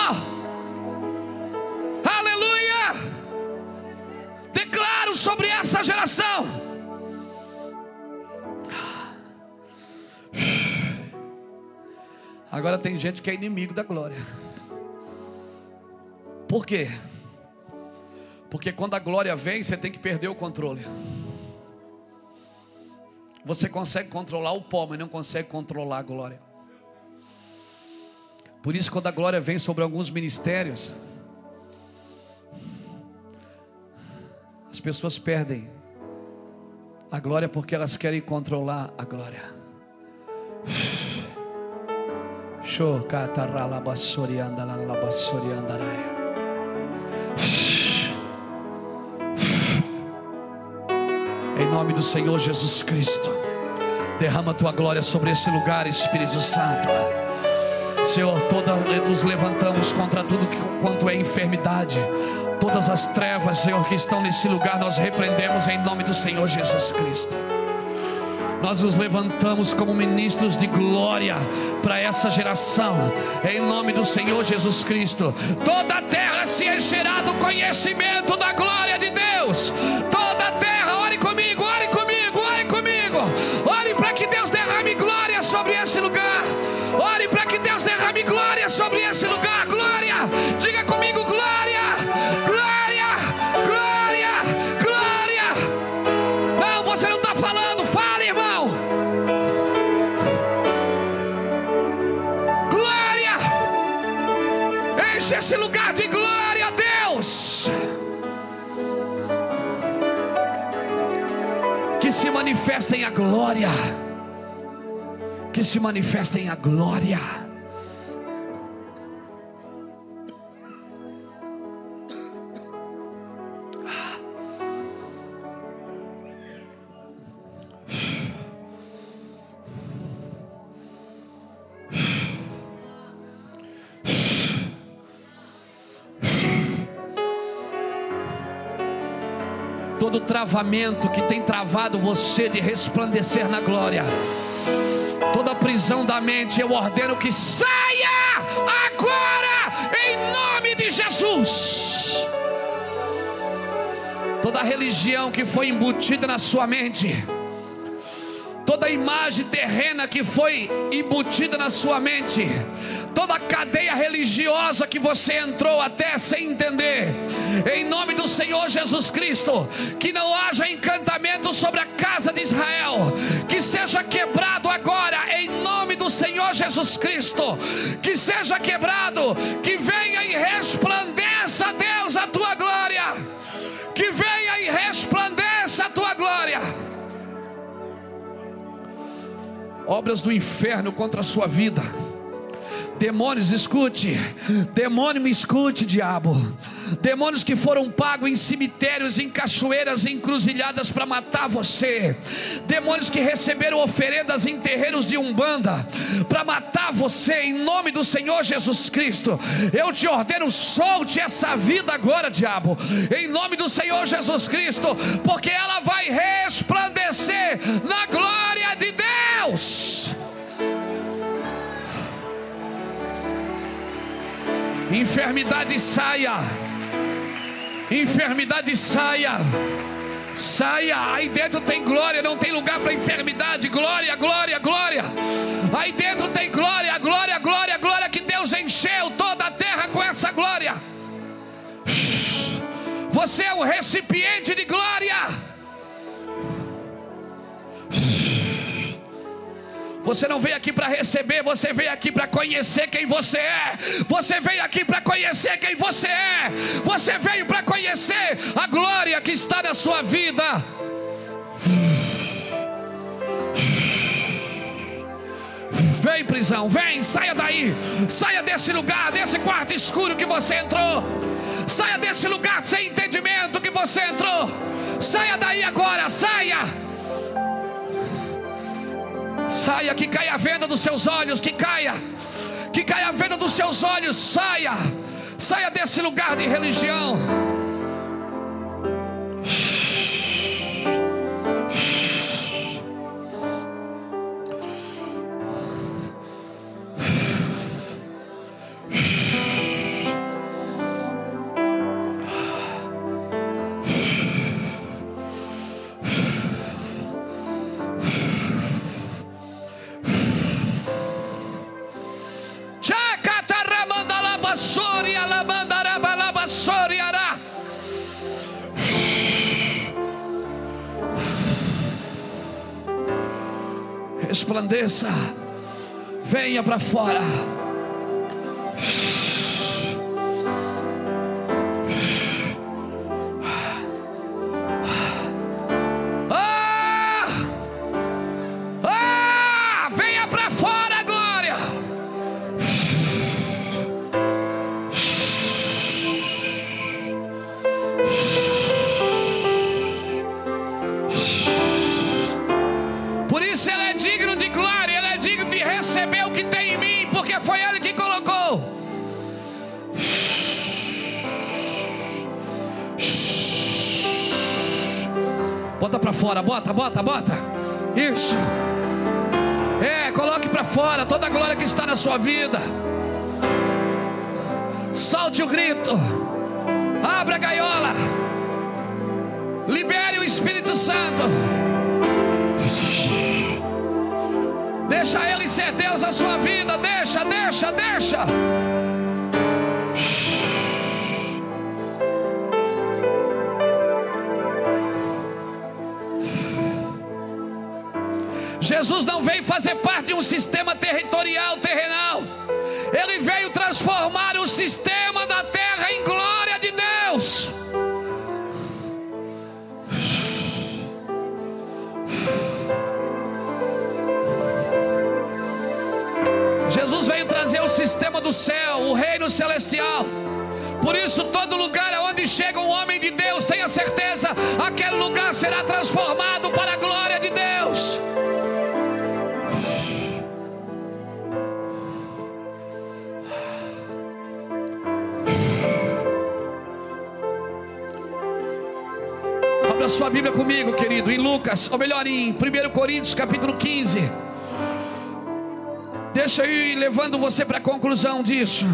Declaro sobre essa geração. Agora tem gente que é inimigo da glória. Por quê? Porque quando a glória vem, você tem que perder o controle. Você consegue controlar o pó, mas não consegue controlar a glória. Por isso, quando a glória vem sobre alguns ministérios, As pessoas perdem a glória porque elas querem controlar a glória. Em nome do Senhor Jesus Cristo, derrama tua glória sobre esse lugar, Espírito Santo. Senhor, toda nos levantamos contra tudo que, quanto é enfermidade Todas as trevas, Senhor, que estão nesse lugar, nós repreendemos em nome do Senhor Jesus Cristo. Nós nos levantamos como ministros de glória para essa geração, em nome do Senhor Jesus Cristo. Toda a terra se encherá do conhecimento da glória de Deus. Toda a terra, ore comigo, ore comigo, ore comigo. Ore para que Deus derrame glória sobre esse lugar. Ore para que Deus derrame glória sobre esse lugar. Glória, diga comigo, glória. esse lugar de glória Deus. Que se manifestem a glória. Se manifestem a glória. todo travamento que tem travado você de resplandecer na glória, prisão da mente, eu ordeno que saia agora, em nome de Jesus. Toda religião que foi embutida na sua mente, toda imagem terrena que foi embutida na sua mente, toda cadeia religiosa que você entrou até sem entender, em nome do Senhor Jesus Cristo, que não haja encantamento sobre Jesus Cristo, que seja quebrado, que venha e resplandeça, Deus, a tua glória, que venha e resplandeça a tua glória. Obras do inferno contra a sua vida Demônios, escute. Demônio, me escute, diabo. Demônios que foram pagos em cemitérios, em cachoeiras, em encruzilhadas para matar você. Demônios que receberam oferendas em terreiros de umbanda para matar você. Em nome do Senhor Jesus Cristo, eu te ordeno, solte essa vida agora, diabo. Em nome do Senhor Jesus Cristo, porque ela vai resplandecer Enfermidade saia. Enfermidade saia. Saia, aí dentro tem glória, não tem lugar para enfermidade. Glória, glória, glória. Aí dentro tem glória, glória, glória, glória. Que Deus encheu toda a terra com essa glória. Você é um recipiente de glória. Você não veio aqui para receber, você veio aqui para conhecer quem você é. Você veio aqui para conhecer quem você é. Você veio para conhecer a glória que está na sua vida. Vem, prisão, vem, saia daí. Saia desse lugar, desse quarto escuro que você entrou. Saia desse lugar sem entendimento que você entrou. Saia daí agora, saia. Saia, que caia a venda dos seus olhos, que caia, que caia a venda dos seus olhos, saia, saia desse lugar de religião. Resplandeça, venha para fora. Fora, bota, bota, bota. Isso. É, coloque para fora toda a glória que está na sua vida. Solte o grito. Abra a gaiola. Libere o Espírito Santo. Deixa ele ser Deus na sua vida. Deixa, deixa, deixa. Jesus não veio fazer parte de um sistema territorial, terrenal. Ele veio transformar o sistema da terra em glória de Deus. Jesus veio trazer o sistema do céu, o reino celestial. Por isso, todo lugar aonde chega um homem de Deus, tenha certeza, aquele lugar será transformado para sua Bíblia comigo, querido, em Lucas, ou melhor, em 1 Coríntios, capítulo 15. Deixa eu ir levando você para a conclusão disso.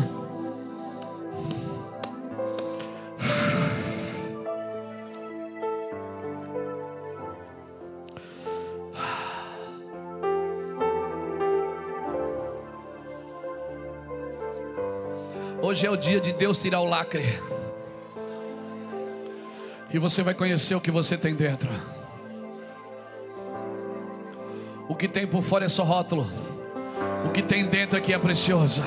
Hoje é o dia de Deus tirar o lacre. E você vai conhecer o que você tem dentro. O que tem por fora é só rótulo. O que tem dentro aqui é precioso.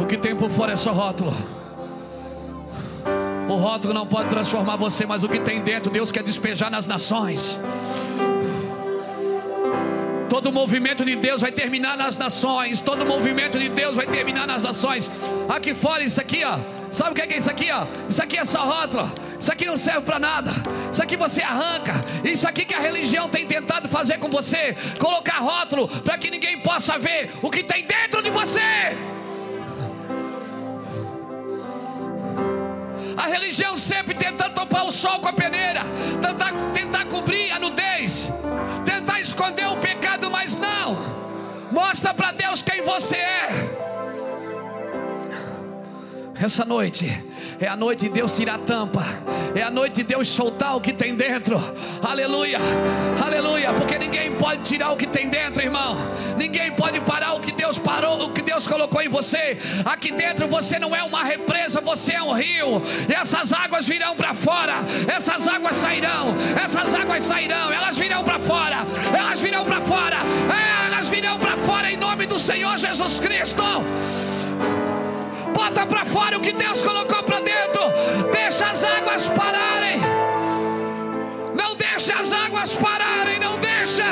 O que tem por fora é só rótulo. O rótulo não pode transformar você, mas o que tem dentro, Deus quer despejar nas nações. Todo movimento de Deus vai terminar nas nações. Todo movimento de Deus vai terminar nas nações. Aqui fora, isso aqui, ó. Sabe o que é isso aqui, ó? Isso aqui é só rótulo. Isso aqui não serve para nada. Isso aqui você arranca. Isso aqui que a religião tem tentado fazer com você, colocar rótulo para que ninguém possa ver o que tem dentro de você. A religião sempre tentando topar o sol com a peneira, tentar, tentar cobrir a nudez, tentar esconder o pecado, mas não. Mostra para Deus quem você é. Essa noite é a noite de Deus tirar a tampa, é a noite de Deus soltar o que tem dentro. Aleluia, aleluia, porque ninguém pode tirar o que tem dentro, irmão. Ninguém pode parar o que Deus parou, o que Deus colocou em você. Aqui dentro você não é uma represa, você é um rio. E essas águas virão para fora. Essas águas sairão. Essas águas sairão. Elas virão para fora. Elas virão para fora. É, elas virão para fora em nome do Senhor Jesus Cristo. Bota para fora o que Deus colocou para dentro. Deixa as águas pararem. Não deixa as águas pararem. Não deixa.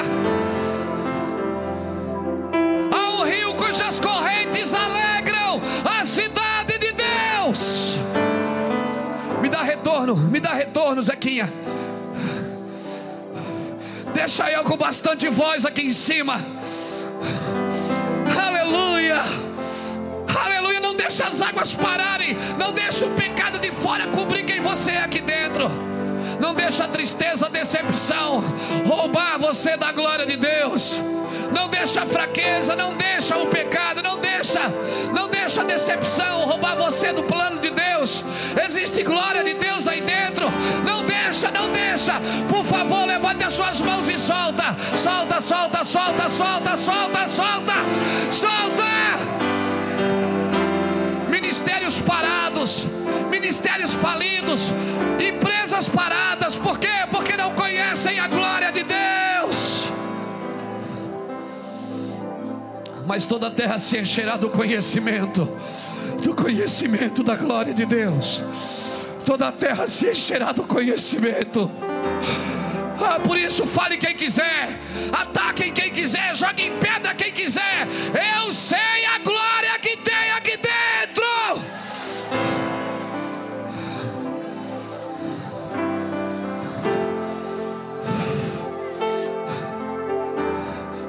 Há um rio cujas correntes alegram a cidade de Deus. Me dá retorno, me dá retorno, Zequinha. Deixa eu com bastante voz aqui em cima. Deixa as águas pararem, não deixa o pecado de fora cobrir quem você é aqui dentro. Não deixa a tristeza, a decepção roubar você da glória de Deus. Não deixa a fraqueza, não deixa o pecado, não deixa, não deixa a decepção roubar você do plano de Deus. Existe glória de Deus aí dentro. Não deixa, não deixa. Por favor, levante as suas mãos e solta. Solta, solta, solta, solta, solta, solta. Solta parados, ministérios falidos, empresas paradas, por quê? Porque não conhecem a glória de Deus. Mas toda a terra se encherá do conhecimento, do conhecimento da glória de Deus. Toda a terra se encherá do conhecimento. Ah, por isso, fale quem quiser, ataquem quem quiser, joguem pedra quem quiser. Eu sei a glória que tem aqui dentro.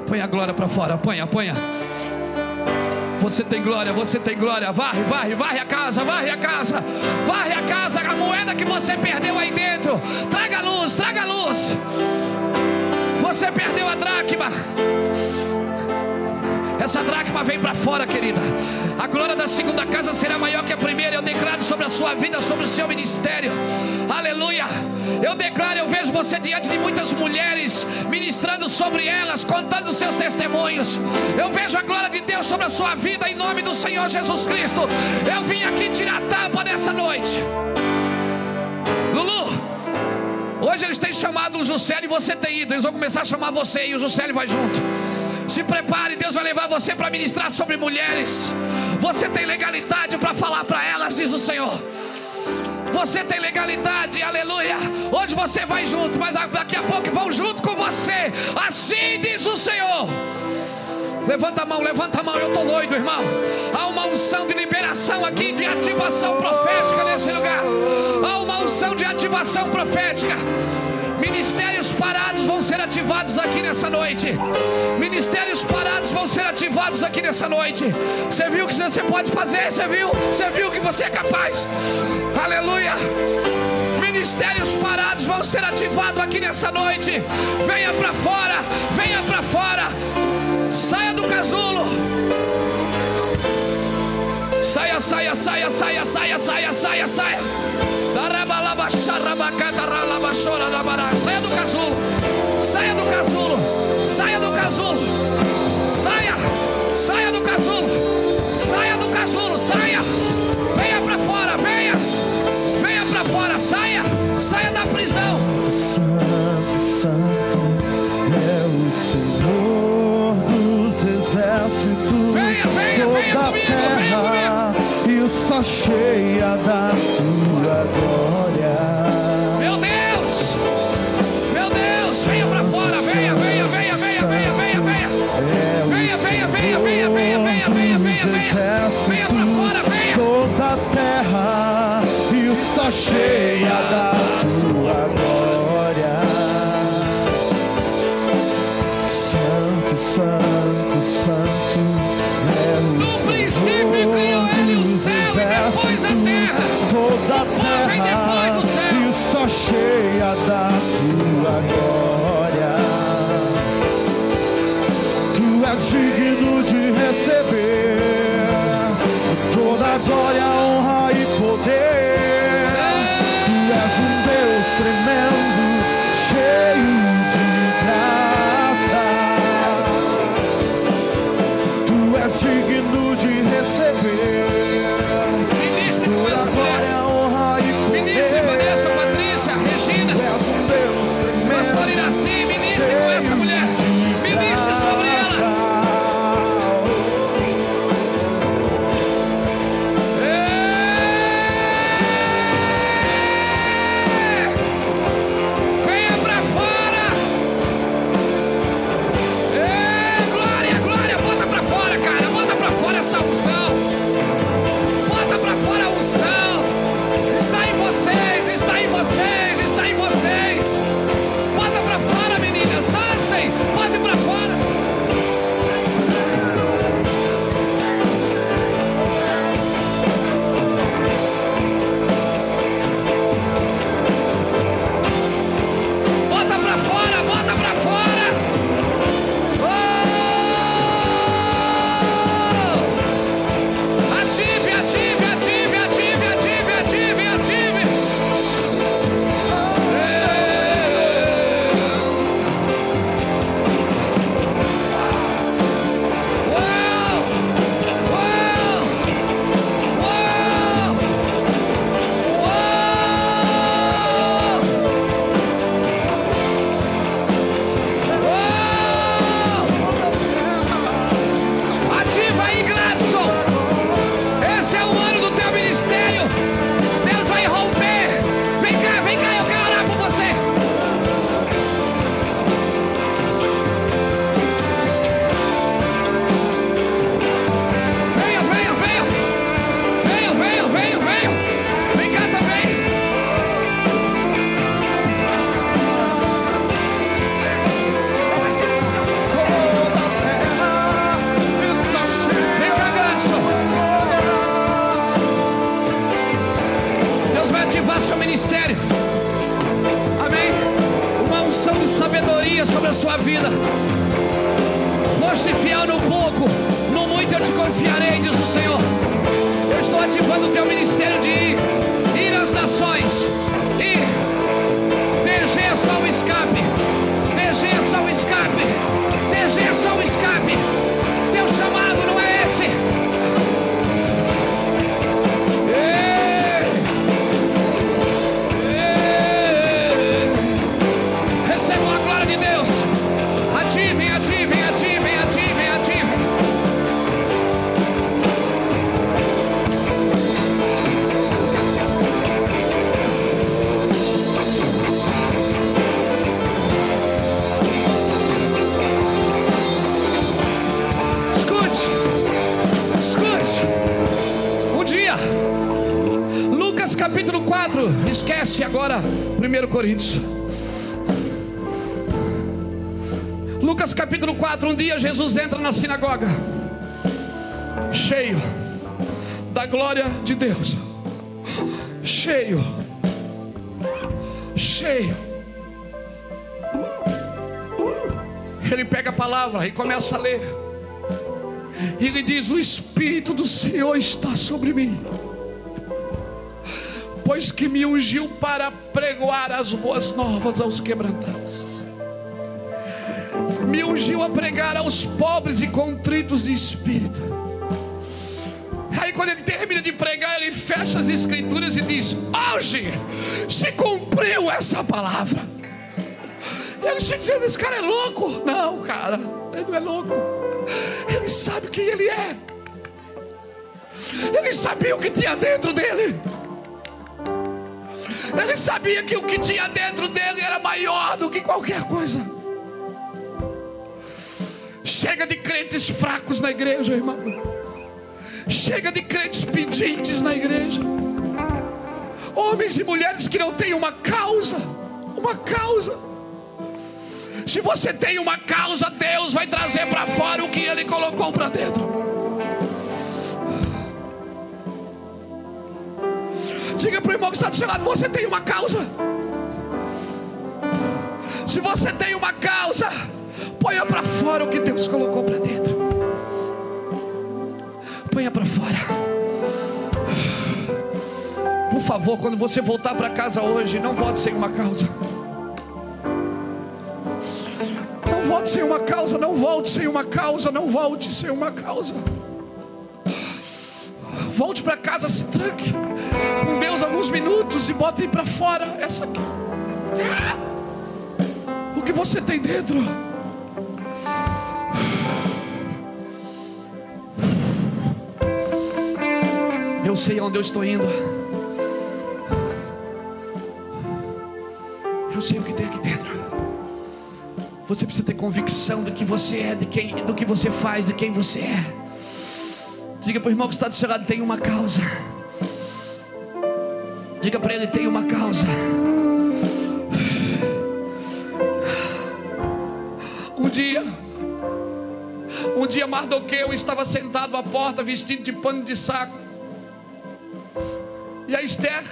Põe a glória para fora, apanha, apanha. Você tem glória, você tem glória. Varre, varre, varre a casa, varre a casa, varre a casa. A moeda que você perdeu aí dentro. Traga luz, traga luz. Você perdeu a dracma. Essa dracma vem para fora, querida. A glória da segunda casa será maior que a primeira. Eu declaro sobre a sua vida, sobre o seu ministério. Aleluia. Eu declaro, eu vejo você diante de muitas mulheres, ministrando sobre elas, contando seus testemunhos. Eu vejo a glória de Deus sobre a sua vida, em nome do Senhor Jesus Cristo. Eu vim aqui tirar a tampa nessa noite. Lulu, hoje eles têm chamado o Juscelio e você tem ido. Eles vão começar a chamar você e o Juscelio vai junto. Se prepare, Deus vai levar você para ministrar sobre mulheres. Você tem legalidade para falar para elas, diz o Senhor. Você tem legalidade, aleluia. Hoje você vai junto, mas daqui a pouco vão junto com você. Assim diz o Senhor. Levanta a mão, levanta a mão, eu estou doido, irmão. Há uma unção de liberação aqui, de ativação profética nesse lugar. Há uma unção de ativação profética. Parados vão ser ativados aqui nessa noite. Ministérios parados vão ser ativados aqui nessa noite. Você viu o que você pode fazer? Você viu? Você viu que você é capaz? Aleluia. Ministérios parados vão ser ativados aqui nessa noite. Venha para fora, venha para fora. Saia do casulo. Saia, saia, saia, saia, saia, saia, saia, saia. Saia do casulo. Saia do casulo. Saia do casulo. Saia. Saia do casulo. Saia do casulo. Saia. Venha para fora. Venha. Venha para fora. Saia. Saia da prisão. Santo, Santo é o Senhor dos exércitos. Venha, venha, venha comigo. Comigo. Está cheia da tua glória. confesso venha pra fora, venha. toda a terra está cheia da mas olha a honra e poder. dia Jesus entra na sinagoga, cheio da glória de Deus, cheio, cheio. Ele pega a palavra e começa a ler. E ele diz: O Espírito do Senhor está sobre mim, pois que me ungiu para pregoar as boas novas aos quebrantados os pobres e contritos de espírito. Aí quando ele termina de pregar, ele fecha as escrituras e diz: Hoje se cumpriu essa palavra. Eu estou dizendo, esse cara é louco. Não, cara, ele não é louco. Ele sabe quem ele é. Ele sabia o que tinha dentro dele. Ele sabia que o que tinha dentro dele era maior do que qualquer coisa. Chega de crentes fracos na igreja, irmão. Chega de crentes pedintes na igreja. Homens e mulheres que não têm uma causa. Uma causa. Se você tem uma causa, Deus vai trazer para fora o que Ele colocou para dentro. Diga para o irmão que está do seu lado: você tem uma causa. Se você tem uma causa, ponha para fora o que Deus colocou para dentro. Ponha para fora. Por favor, quando você voltar para casa hoje, não volte sem uma causa. Não volte sem uma causa, não volte sem uma causa, não volte sem uma causa. Volte para casa, se tranque com Deus alguns minutos e bote para fora essa aqui. O que você tem dentro? Eu sei onde eu estou indo. Eu sei o que tem aqui dentro. Você precisa ter convicção do que você é, de quem, do que você faz, de quem você é. Diga para o irmão que está do seu lado: tem uma causa. Diga para ele: tem uma causa. Um dia, um dia Mardoqueu estava sentado à porta vestido de pano de saco. E a Esther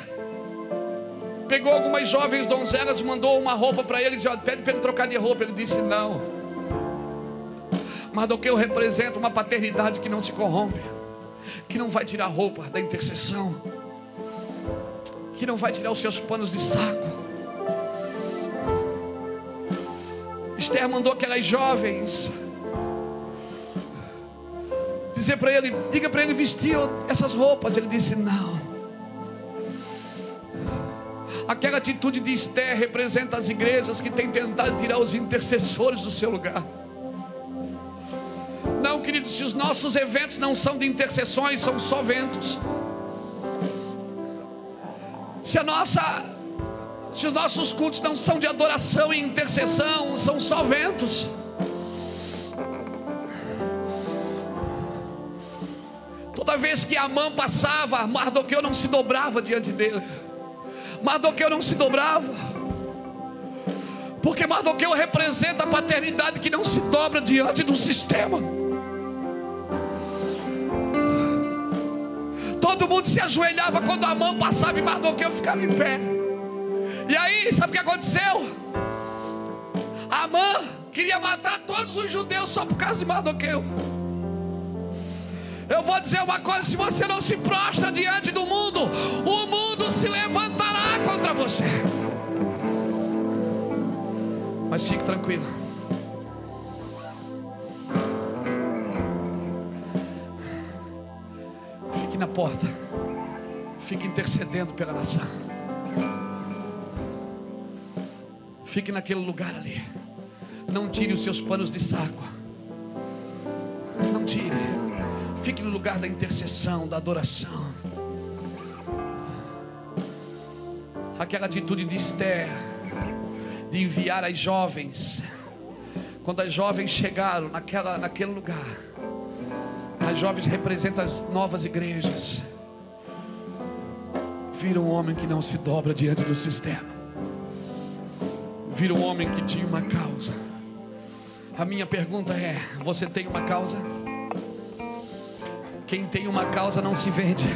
pegou algumas jovens donzelas, mandou uma roupa para ele disse: pede para ele trocar de roupa. Ele disse: não. Mardoqueu representa uma paternidade que não se corrompe que não vai tirar roupa da intercessão, que não vai tirar os seus panos de saco. Esther mandou aquelas jovens dizer para ele, diga para ele vestir essas roupas. Ele disse: Não. Aquela atitude de Esther representa as igrejas que têm tentado tirar os intercessores do seu lugar. Não, queridos, se os nossos eventos não são de intercessões, são só ventos. Se a nossa se os nossos cultos não são de adoração e intercessão, são só ventos. Toda vez que a mão passava, Mardoqueu não se dobrava diante dele. Mardoqueu não se dobrava. Porque Mardoqueu representa a paternidade que não se dobra diante do sistema. Todo mundo se ajoelhava quando a mão passava e Mardoqueu ficava em pé. E aí, sabe o que aconteceu? Amã queria matar todos os judeus só por causa de Mardoqueu. Eu vou dizer uma coisa: se você não se prostra diante do mundo, o mundo se levantará contra você. Mas fique tranquilo. Fique na porta. Fique intercedendo pela nação. Fique naquele lugar ali. Não tire os seus panos de saco. Não tire. Fique no lugar da intercessão, da adoração. Aquela atitude de Esther, de enviar as jovens. Quando as jovens chegaram naquela, naquele lugar, as jovens representam as novas igrejas. Vira um homem que não se dobra diante do sistema. Vira um homem que tinha uma causa. A minha pergunta é: você tem uma causa? Quem tem uma causa não se vende.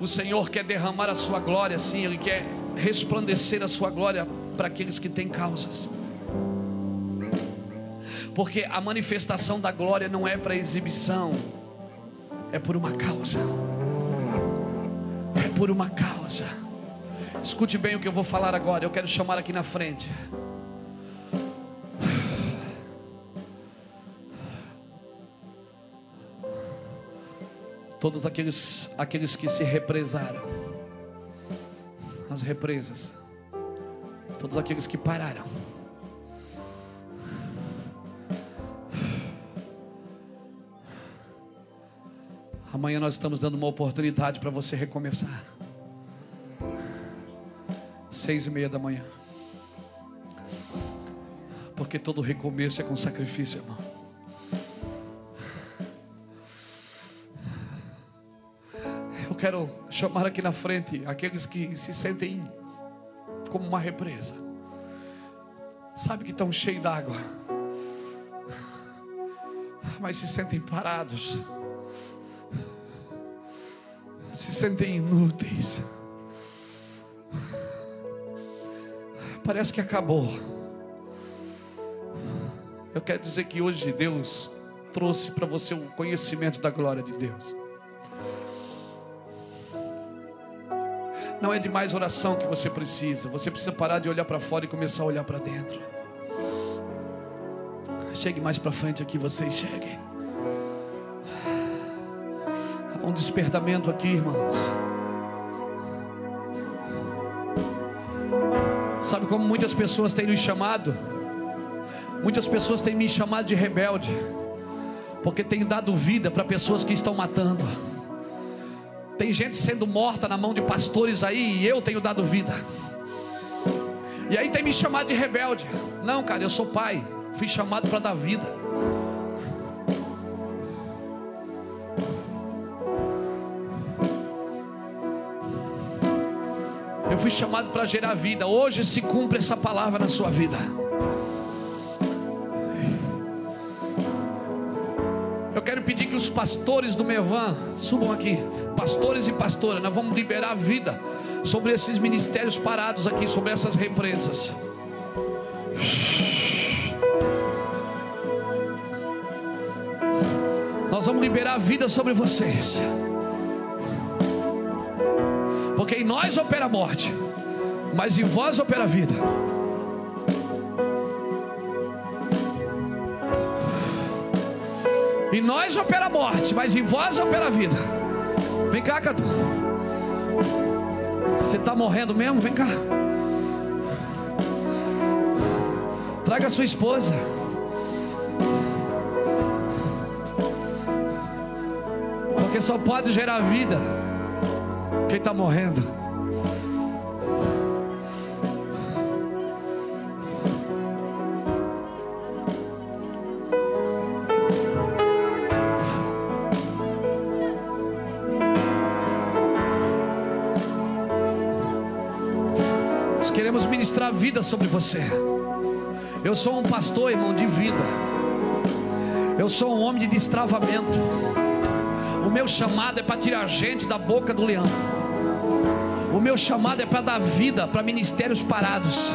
O Senhor quer derramar a sua glória, sim, Ele quer resplandecer a sua glória para aqueles que têm causas. Porque a manifestação da glória não é para exibição, é por uma causa. É por uma causa. Escute bem o que eu vou falar agora. Eu quero chamar aqui na frente. Todos aqueles, aqueles que se represaram, as represas, todos aqueles que pararam Amanhã nós estamos dando uma oportunidade para você recomeçar. Seis e meia da manhã. Porque todo recomeço é com sacrifício, irmão. Eu quero chamar aqui na frente aqueles que se sentem como uma represa. Sabe que estão cheios d'água, mas se sentem parados, se sentem inúteis. Parece que acabou. Eu quero dizer que hoje Deus trouxe para você o conhecimento da glória de Deus. Não é de mais oração que você precisa. Você precisa parar de olhar para fora e começar a olhar para dentro. Chegue mais para frente aqui, vocês cheguem. Há um despertamento aqui, irmãos. Sabe como muitas pessoas têm nos chamado? Muitas pessoas têm me chamado de rebelde, porque tenho dado vida para pessoas que estão matando. Tem gente sendo morta na mão de pastores aí e eu tenho dado vida. E aí tem me chamado de rebelde. Não, cara, eu sou pai. Fui chamado para dar vida. Eu fui chamado para gerar vida. Hoje se cumpre essa palavra na sua vida. Que os pastores do Mevan subam aqui, pastores e pastoras, nós vamos liberar vida sobre esses ministérios parados aqui, sobre essas represas. Nós vamos liberar vida sobre vocês. Porque em nós opera a morte, mas em vós opera a vida. Em nós opera a morte, mas em vós opera a vida. Vem cá, Cadu. Você está morrendo mesmo? Vem cá. Traga a sua esposa. Porque só pode gerar vida quem está morrendo. Vida sobre você. Eu sou um pastor, irmão, de vida. Eu sou um homem de destravamento. O meu chamado é para tirar gente da boca do leão. O meu chamado é para dar vida para ministérios parados.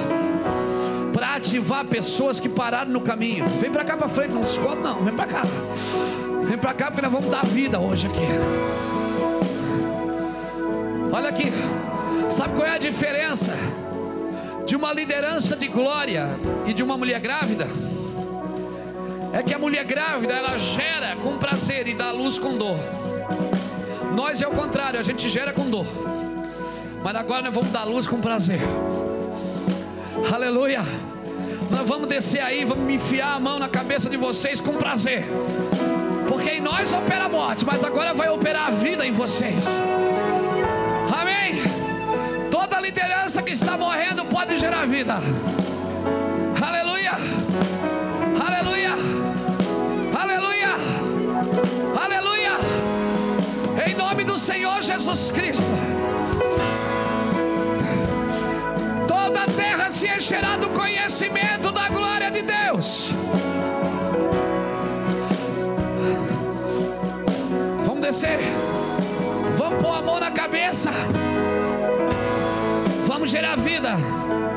Para ativar pessoas que pararam no caminho. Vem para cá para frente, não se esconda não. Vem para cá. Vem para cá porque nós vamos dar vida hoje aqui. Olha aqui. Sabe qual é a diferença? De uma liderança de glória e de uma mulher grávida é que a mulher grávida ela gera com prazer e dá luz com dor. Nós é o contrário, a gente gera com dor. Mas agora nós vamos dar luz com prazer. Aleluia. Nós vamos descer aí, vamos enfiar a mão na cabeça de vocês com prazer. Porque em nós opera a morte, mas agora vai operar a vida em vocês. Toda liderança que está morrendo pode gerar vida. Aleluia. Aleluia. Aleluia. Aleluia. Em nome do Senhor Jesus Cristo. Toda a terra se encherá do conhecimento da glória de Deus. Vamos descer. Vamos pôr a mão na cabeça. Gerar vida.